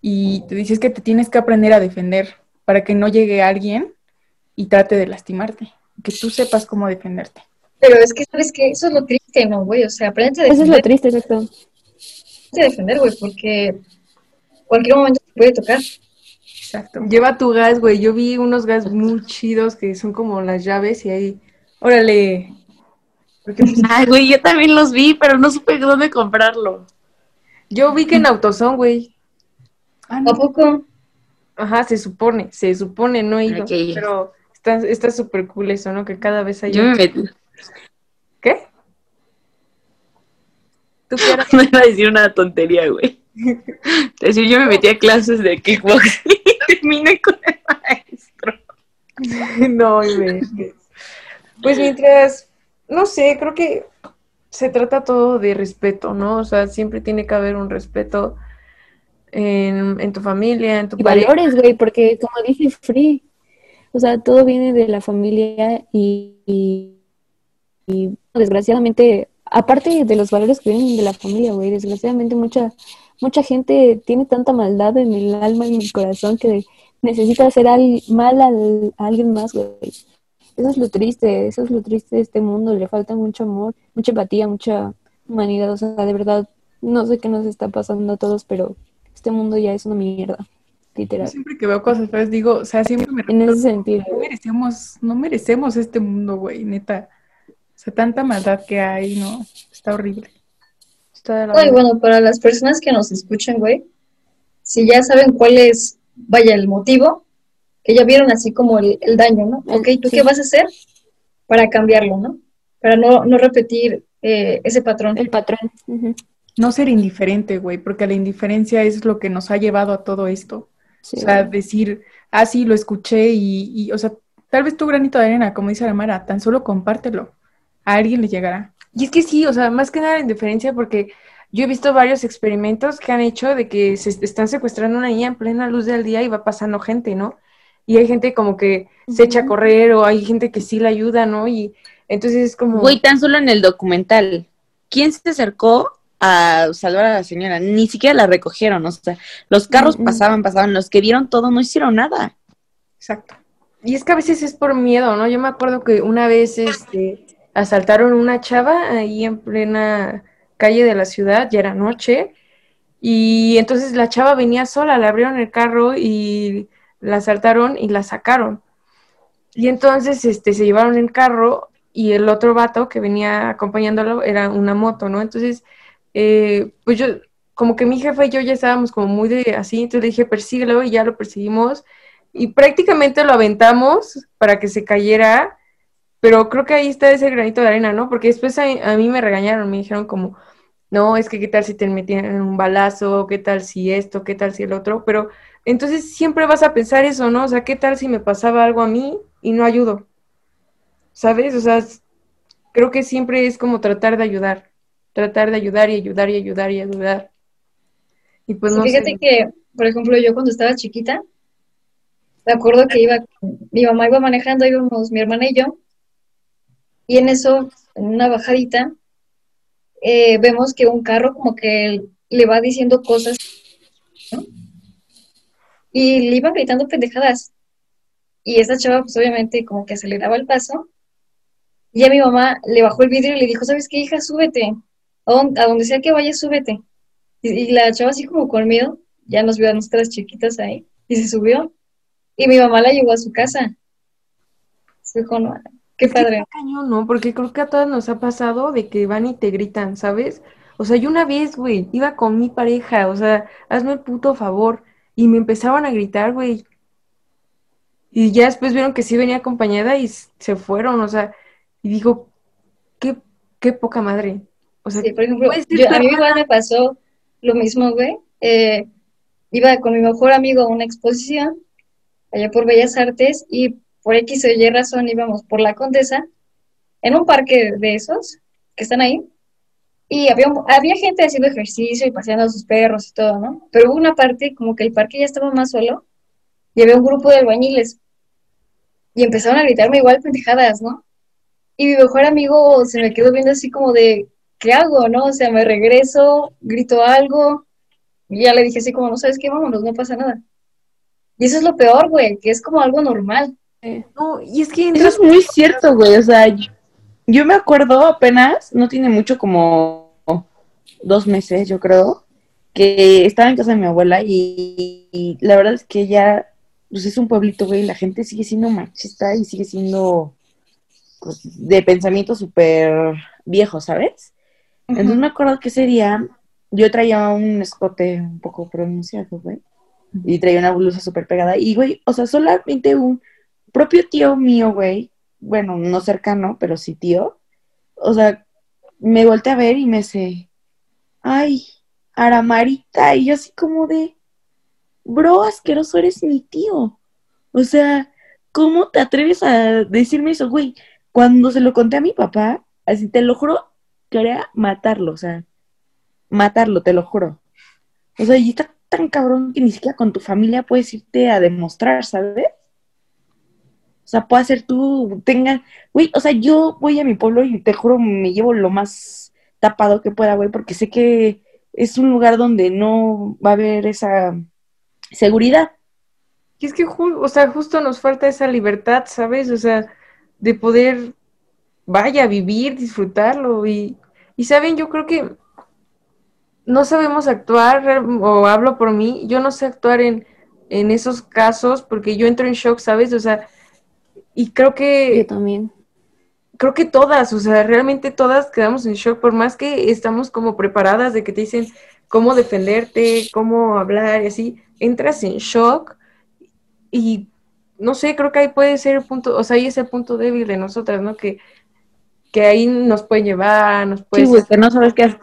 y te dices que te tienes que aprender a defender para que no llegue alguien y trate de lastimarte, que tú sepas cómo defenderte. Pero es que, ¿sabes qué? Eso es lo triste, ¿no, güey? O sea, aprende a Eso es lo defender, triste, exacto. aprende a defender, güey, porque cualquier momento te puede tocar. Exacto. Lleva tu gas, güey. Yo vi unos gas muy chidos que son como las llaves y ahí, órale. Porque, [laughs] pues, Ay, güey, yo también los vi, pero no supe dónde comprarlo. yo vi que en Autosón, güey. Ah, no. ¿A poco? Ajá, se supone, se supone, no he ido. Pero está está súper cool eso, ¿no? Que cada vez hay... Yo me metí. ¿Qué? ¿Tú qué [laughs] eras? No iba a decir una tontería, güey. [laughs] Es decir, yo me metí a clases de kickboxing y terminé con el maestro. [laughs] no. Pues mientras, no sé, creo que se trata todo de respeto, ¿no? O sea, siempre tiene que haber un respeto en, en tu familia, en tu Y pareja. valores, güey, porque como dice Free, o sea, todo viene de la familia y, y- y desgraciadamente, aparte de los valores que vienen de la familia, güey, desgraciadamente mucha, mucha gente tiene tanta maldad en el alma y en el corazón que necesita hacer al, mal al- a alguien más, güey. Eso es lo triste, eso es lo triste de este mundo, le falta mucho amor, mucha empatía, mucha humanidad, o sea, de verdad, no sé qué nos está pasando a todos, pero este mundo ya es una mierda, Yo literal. siempre que veo cosas feas digo, o sea, siempre me En ese sentido, no merecemos, no merecemos este mundo, güey, neta. O sea, tanta maldad que hay, ¿no? Está horrible. Está de la Ay, verga. bueno, para las personas que nos escuchan, güey, si ya saben cuál es, vaya, el motivo, que ya vieron así como el, el daño, ¿no? Ok, ¿tú sí. qué vas a hacer para cambiarlo, ¿no? Para no, no repetir eh, ese patrón. El patrón. No ser indiferente, güey, porque la indiferencia es lo que nos ha llevado a todo esto. Sí, O sea, güey. decir, ah, sí, lo escuché y, y, o sea, tal vez tu granito de arena, como dice la Mara, tan solo compártelo. A alguien le llegará. Y es que sí, o sea, más que nada la indiferencia, porque yo he visto varios experimentos que han hecho de que se est- están secuestrando a una niña en plena luz del día y va pasando gente, ¿no? Y hay gente como que se echa a correr o hay gente que sí la ayuda, ¿no? Y entonces es como... Güey, tan solo en el documental. ¿Quién se acercó a salvar a la señora? Ni siquiera la recogieron, o sea, los carros pasaban, pasaban, los que vieron todo no hicieron nada. Exacto. Y es que a veces es por miedo, ¿no? Yo me acuerdo que una vez este, asaltaron una chava ahí en plena calle de la ciudad, ya era noche, Y entonces la chava venía sola, le abrieron el carro y la asaltaron y la sacaron. Y entonces este, se llevaron el carro y el otro vato que venía acompañándolo era una moto, ¿no? Entonces, eh, pues yo, como que mi jefa y yo ya estábamos como muy de así, entonces le dije, persíguelo y ya lo perseguimos y prácticamente lo aventamos para que se cayera, pero creo que ahí está ese granito de arena, ¿no? Porque después a, a mí me regañaron, me dijeron como, no, es que qué tal si te metían un balazo, qué tal si esto, qué tal si el otro, pero entonces siempre vas a pensar eso, ¿no? O sea, qué tal si me pasaba algo a mí y no ayudo, ¿sabes? O sea, creo que siempre es como tratar de ayudar, tratar de ayudar y ayudar y ayudar y ayudar. Y pues no Fíjate que, por ejemplo, yo cuando estaba chiquita, me acuerdo que iba, mi mamá iba manejando, íbamos mi hermana y yo, y en eso, en una bajadita, eh, vemos que un carro como que le va diciendo cosas, Y le iban gritando pendejadas. Y esa chava, pues obviamente, como que aceleraba el paso. Y a mi mamá le bajó el vidrio y le dijo, ¿sabes qué, hija? Súbete. A donde, sea que vayas, súbete. Y, la chava así como con miedo, ya nos vio a nuestras chiquitas ahí, y se subió. Y mi mamá la llevó a su casa. Se dijo, no, Qué padre. cañón, ¿no? Porque creo que a todas nos ha pasado de que van y te gritan, ¿sabes? O sea, yo una vez, güey, iba con mi pareja, o sea, hazme el puto favor. Y me empezaban a gritar, güey. Y ya después vieron que sí venía acompañada y se fueron, o sea, y dijo, qué, qué poca madre. O sea, sí, por ejemplo, a mí igual me pasó lo mismo, güey. Eh, iba con mi mejor amigo a una exposición allá por Bellas Artes y por X o Y razón íbamos por la Condesa, en un parque de esos que están ahí, y había, había gente haciendo ejercicio y paseando a sus perros y todo, ¿no? Pero hubo una parte como que el parque ya estaba más solo y había un grupo de albañiles y empezaron a gritarme igual pendejadas, ¿no? Y mi mejor amigo se me quedó viendo así como de, ¿qué hago, no? O sea, me regreso, grito algo, y ya le dije así como, no sabes qué, vámonos, no pasa nada. Y eso es lo peor, güey, que es como algo normal. No, y es que eso es muy cierto, güey. O sea, yo, me acuerdo apenas, no tiene mucho como dos meses, yo creo, que estaba en casa de mi abuela y, la verdad es que ella, pues es un pueblito, güey, y la gente sigue siendo machista y sigue siendo pues, de pensamiento súper viejo, ¿sabes? Entonces me acuerdo que ese día yo traía un escote un poco pronunciado, güey, y traía una blusa súper pegada y, güey, o sea, solamente un propio tío mío, güey, bueno, no cercano, pero sí tío, o sea, me volteé a ver y me dice, ay, Aramarita, y yo así como de, bro, asqueroso eres mi tío. O sea, ¿cómo te atreves a decirme eso, güey? Cuando se lo conté a mi papá, así te lo juro, quería matarlo, o sea, matarlo, te lo juro. O sea, y está tan cabrón que ni siquiera con tu familia puedes irte a demostrar, ¿sabes? O sea, puede ser tú, tenga, güey, o sea, yo voy a mi pueblo y te juro, me llevo lo más tapado que pueda, güey, porque sé que es un lugar donde no va a haber esa seguridad. Y es que, o sea, justo nos falta esa libertad, ¿sabes? O sea, de poder, vaya, vivir, disfrutarlo. Y, y saben, yo creo que no sabemos actuar, o hablo por mí, yo no sé actuar en, en esos casos porque yo entro en shock, ¿sabes? O sea, y creo que... Yo también. Creo que todas, o sea, realmente todas quedamos en shock, por más que estamos como preparadas de que te dicen cómo defenderte, cómo hablar y así, entras en shock y no sé, creo que ahí puede ser el punto, o sea, ahí es el punto débil de nosotras, ¿no? Que, que ahí nos puede llevar, nos puede... Sí, güey, que no sabes qué hacer.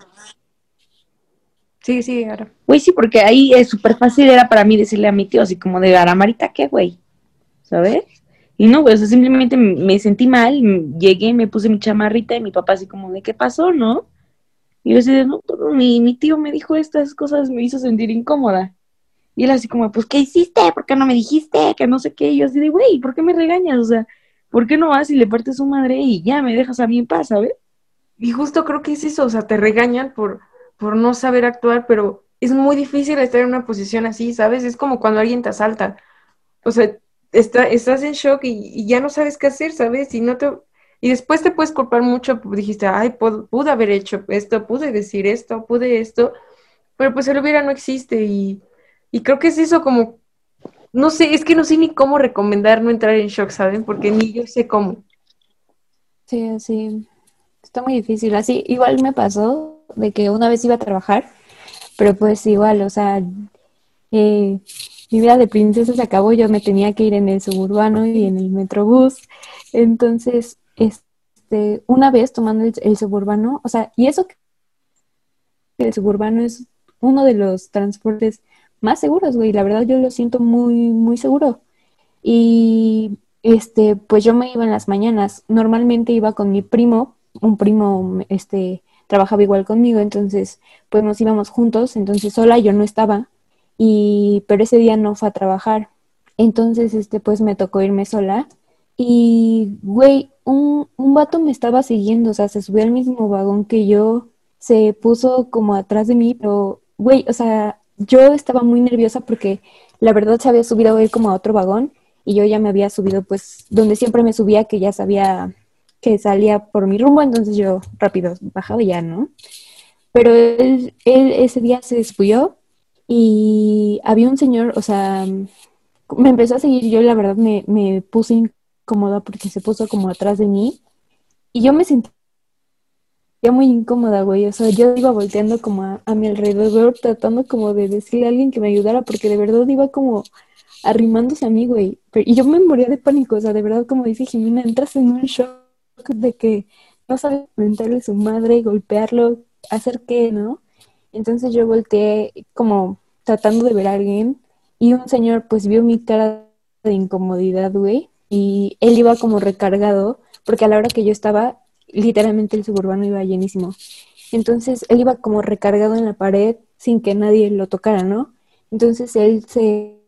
Sí, sí, ahora. Güey, sí, porque ahí es súper fácil, era para mí decirle a mi tío así como de, Aramarita, ¿qué, güey? ¿Sabes? Y no, pues simplemente me sentí mal, llegué, me puse mi chamarrita y mi papá así como, ¿de qué pasó, no? Y yo así no, pues, mi, mi tío me dijo estas cosas, me hizo sentir incómoda. Y él así como, pues, ¿qué hiciste? ¿Por qué no me dijiste? Que no sé qué. Y yo así de, güey, ¿por qué me regañas? O sea, ¿por qué no vas y le partes su madre y ya me dejas a mí en paz, ¿sabes? Y justo creo que es eso, o sea, te regañan por, por no saber actuar, pero es muy difícil estar en una posición así, ¿sabes? Es como cuando alguien te asalta. O sea, estás en shock y, ya no sabes qué hacer, ¿sabes? Y, no te, y después te puedes culpar mucho, dijiste, ay, pude haber hecho esto, pude decir esto, pude esto, Pero pues el hubiera no existe y, y creo que es eso como, no sé, es que no sé ni cómo recomendar no entrar en shock, ¿saben? Porque ni yo sé cómo. Sí, sí. Está muy difícil. Así, igual me pasó de que una vez iba a trabajar, pero pues igual, o sea, eh, mi vida de princesa se acabó, yo me tenía que ir en el suburbano y en el metrobús. Entonces, este, una vez tomando el, suburbano, o sea, y eso que el suburbano es uno de los transportes más seguros, güey. La verdad yo lo siento muy, muy seguro. Y este, pues yo me iba en las mañanas. Normalmente iba con mi primo, un primo, este, trabajaba igual conmigo, entonces, pues nos íbamos juntos. Entonces sola yo no estaba. Y, pero ese día no fue a trabajar. Entonces, este, pues me tocó irme sola. Y, güey, un, un vato me estaba siguiendo, o sea, se subió al mismo vagón que yo, se puso como atrás de mí, pero, güey, o sea, yo estaba muy nerviosa porque la verdad se había subido él como a otro vagón y yo ya me había subido, pues, donde siempre me subía, que ya sabía que salía por mi rumbo, entonces yo rápido bajaba ya, ¿no? Pero él, él ese día se desfuyó y había un señor, o sea, me empezó a seguir, yo la verdad me, me puse incómoda porque se puso como atrás de mí y yo me sentí muy incómoda, güey, o sea, yo iba volteando como a, a mi alrededor tratando como de decirle a alguien que me ayudara porque de verdad iba como arrimándose a mí, güey, y yo me moría de pánico, o sea, de verdad como dice Jimena, entras en un shock de que no sabes mentarle a su madre, golpearlo, hacer qué, ¿no? Entonces yo volteé como tratando de ver a alguien y un señor pues vio mi cara de incomodidad, güey, y él iba como recargado porque a la hora que yo estaba, literalmente el suburbano iba llenísimo. Entonces él iba como recargado en la pared sin que nadie lo tocara, ¿no? Entonces él se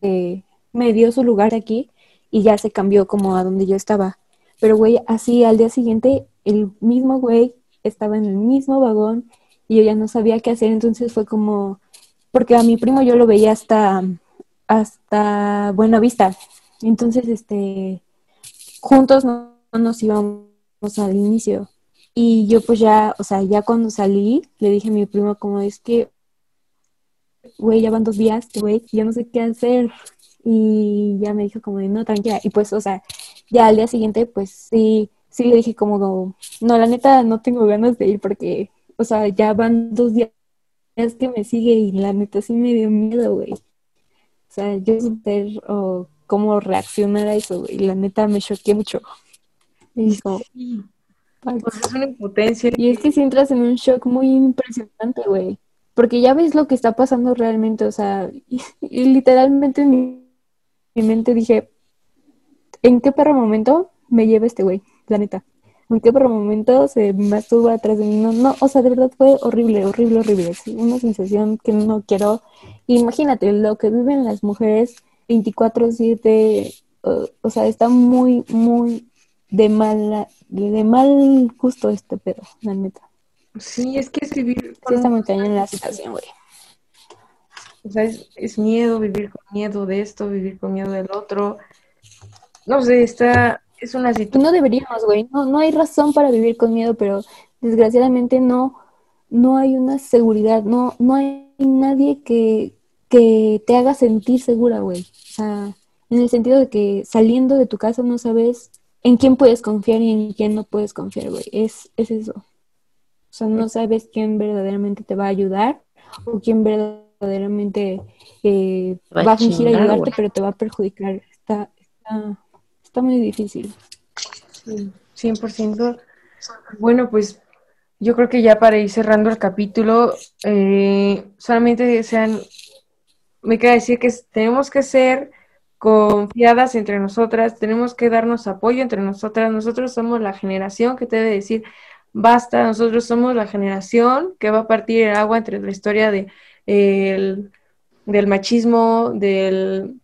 eh, me dio su lugar aquí y ya se cambió como a donde yo estaba. Pero, güey, así al día siguiente, el mismo güey estaba en el mismo vagón y yo ya no sabía qué hacer, entonces fue como, porque a mi primo yo lo veía hasta, hasta Buena Vista. Entonces, este, juntos no, no nos íbamos al inicio. Y yo pues ya, o sea, ya cuando salí, le dije a mi primo como es que, güey, ya van dos días, güey, yo no sé qué hacer. Y ya me dijo como no, tranquila. Y pues, o sea, ya al día siguiente, pues sí, sí le dije como, no, la neta no tengo ganas de ir porque, o sea, ya van dos días que me sigue y la neta sí me dio miedo, güey. O sea, yo no sé o cómo reaccionar a eso, güey. La neta me choqué mucho. Y como, Sí, fuck. pues es una impotencia. Y es que si entras en un shock muy impresionante, güey. Porque ya ves lo que está pasando realmente, o sea, y, y literalmente en mi, mi mente dije, ¿en qué perro momento me lleva este güey? La neta. ¿En qué perro momento se masturba atrás de mí? No, no, o sea, de verdad fue horrible, horrible, horrible. Sí, una sensación que no quiero. Imagínate lo que viven las mujeres 24/7, o, o sea, está muy, muy de mala, de mal gusto este pedo, la neta. Sí, es que es vivir Sí con está un- muy cañón la situación, güey. o sea, es, es miedo, vivir con miedo de esto, vivir con miedo del otro. No sé, está, es una situación. no deberíamos, güey. No, no hay razón para vivir con miedo, pero desgraciadamente no, no hay una seguridad, no, no hay nadie que, que te haga sentir segura, güey. O sea, en el sentido de que saliendo de tu casa no sabes en quién puedes confiar y en quién no puedes confiar, güey. Es, es eso. O sea, no sabes quién verdaderamente te va a ayudar o quién verdaderamente eh, Va a va a fingir chingar, ayudarte, pero te va a perjudicar. Está, está, está muy difícil. Sí, 100%. Bueno, pues yo creo que ya para ir cerrando el capítulo, eh, solamente sean, me queda decir que tenemos que ser confiadas entre nosotras, tenemos que darnos apoyo entre nosotras. Nosotros somos la generación que te debe decir, basta, nosotros somos la generación que va a partir el agua entre la historia de, el- del machismo, del,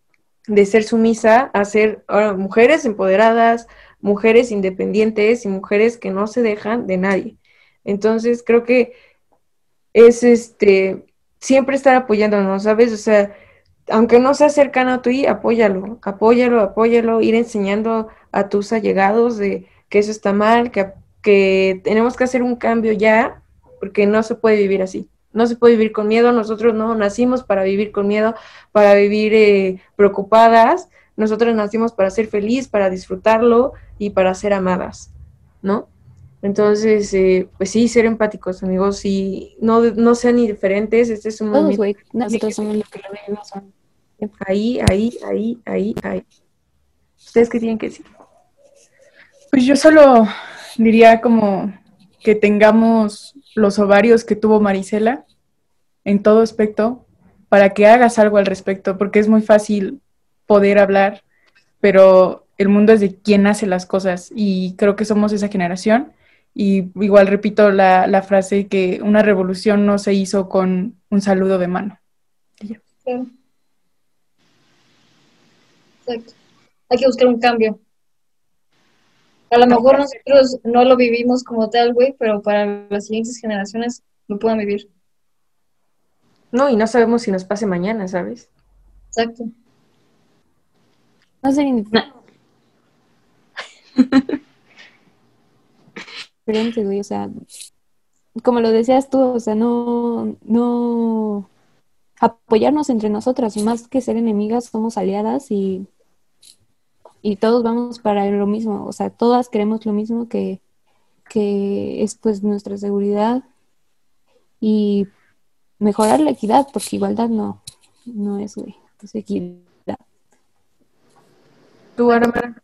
de ser sumisa, a ser ahora, mujeres empoderadas, mujeres independientes y mujeres que no se dejan de nadie. Entonces, creo que es este siempre estar apoyándonos, ¿sabes? O sea, aunque no sea cercano a ti, apóyalo, apóyalo, apóyalo, ir enseñando a tus allegados de que eso está mal, que, que tenemos que hacer un cambio ya, porque no se puede vivir así. No se puede vivir con miedo, nosotros no nacimos para vivir con miedo, para vivir eh, preocupadas, nosotros nacimos para ser feliz, para disfrutarlo y para ser amadas, ¿no? Entonces, eh, pues sí, ser empáticos, amigos, y no, no sean indiferentes, este es un Todos, momento güey. Nosotros somos los que lo vivimos. ahí, ahí, ahí, ahí, ahí. ¿Ustedes qué tienen que decir? Pues yo solo diría como que tengamos los ovarios que tuvo Marisela en todo aspecto para que hagas algo al respecto, porque es muy fácil poder hablar, pero el mundo es de quien hace las cosas y creo que somos esa generación. Y igual repito la, la frase que una revolución no se hizo con un saludo de mano. Exacto. Hay que buscar un cambio. A lo mejor nosotros no lo vivimos como tal, güey, pero para las siguientes generaciones lo puedan vivir. No, y no sabemos si nos pase mañana, ¿sabes? Exacto. No ser indiferentes, [laughs] güey, o sea, como lo decías tú, o sea, no, no apoyarnos entre nosotras, más que ser enemigas, somos aliadas y, y todos vamos para lo mismo, o sea, todas queremos lo mismo que, que es pues nuestra seguridad y mejorar la equidad, porque igualdad no, no es, güey, es equidad. Tú, Aramara.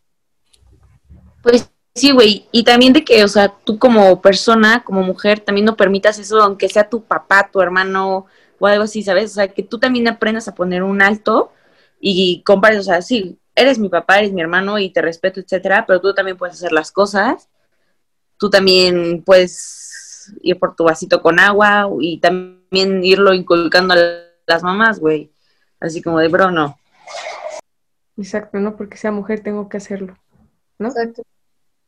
Pues sí, güey. Y también de que, o sea, tú como persona, como mujer, también no permitas eso, aunque sea tu papá, tu hermano o algo así, ¿sabes? O sea, que tú también aprendas a poner un alto y compares, o sea, sí, eres mi papá, eres mi hermano y te respeto, etcétera, pero tú también puedes hacer las cosas. Tú también puedes ir por tu vasito con agua y también irlo inculcando a las mamás, güey. Así como de, bro, no. Exacto, no porque sea mujer tengo que hacerlo, ¿no? Exacto.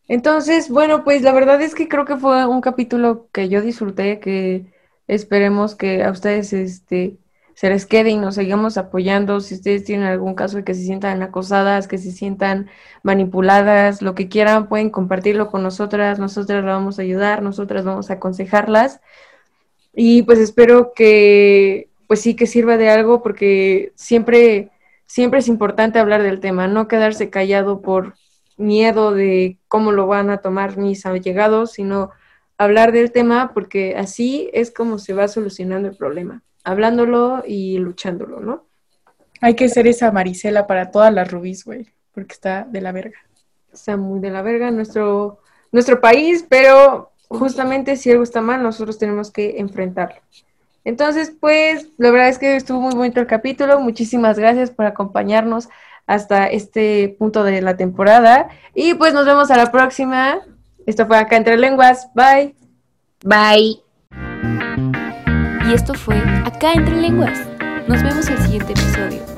Entonces, bueno, pues la verdad es que creo que fue un capítulo que yo disfruté, que esperemos que a ustedes este, se les quede y nos sigamos apoyando. Si ustedes tienen algún caso de que se sientan acosadas, que se sientan manipuladas, lo que quieran, pueden compartirlo con nosotras. Nosotras las vamos a ayudar, nosotras vamos a aconsejarlas. Y pues espero que, pues sí, que sirva de algo porque siempre, siempre es importante hablar del tema, no quedarse callado por miedo de cómo lo van a tomar mis allegados, sino hablar del tema porque así es como se va solucionando el problema, hablándolo y luchándolo, ¿no? Hay que ser esa Marisela para todas las rubíes, güey, porque está de la verga. Está muy de la verga nuestro, nuestro país, pero justamente si algo está mal, nosotros tenemos que enfrentarlo. Entonces, pues, la verdad es que estuvo muy bonito el capítulo. Muchísimas gracias por acompañarnos hasta este punto de la temporada. Y pues nos vemos a la próxima. Esto fue acá entre lenguas. Bye. Bye. Y esto fue Acá entre lenguas. Nos vemos el siguiente episodio.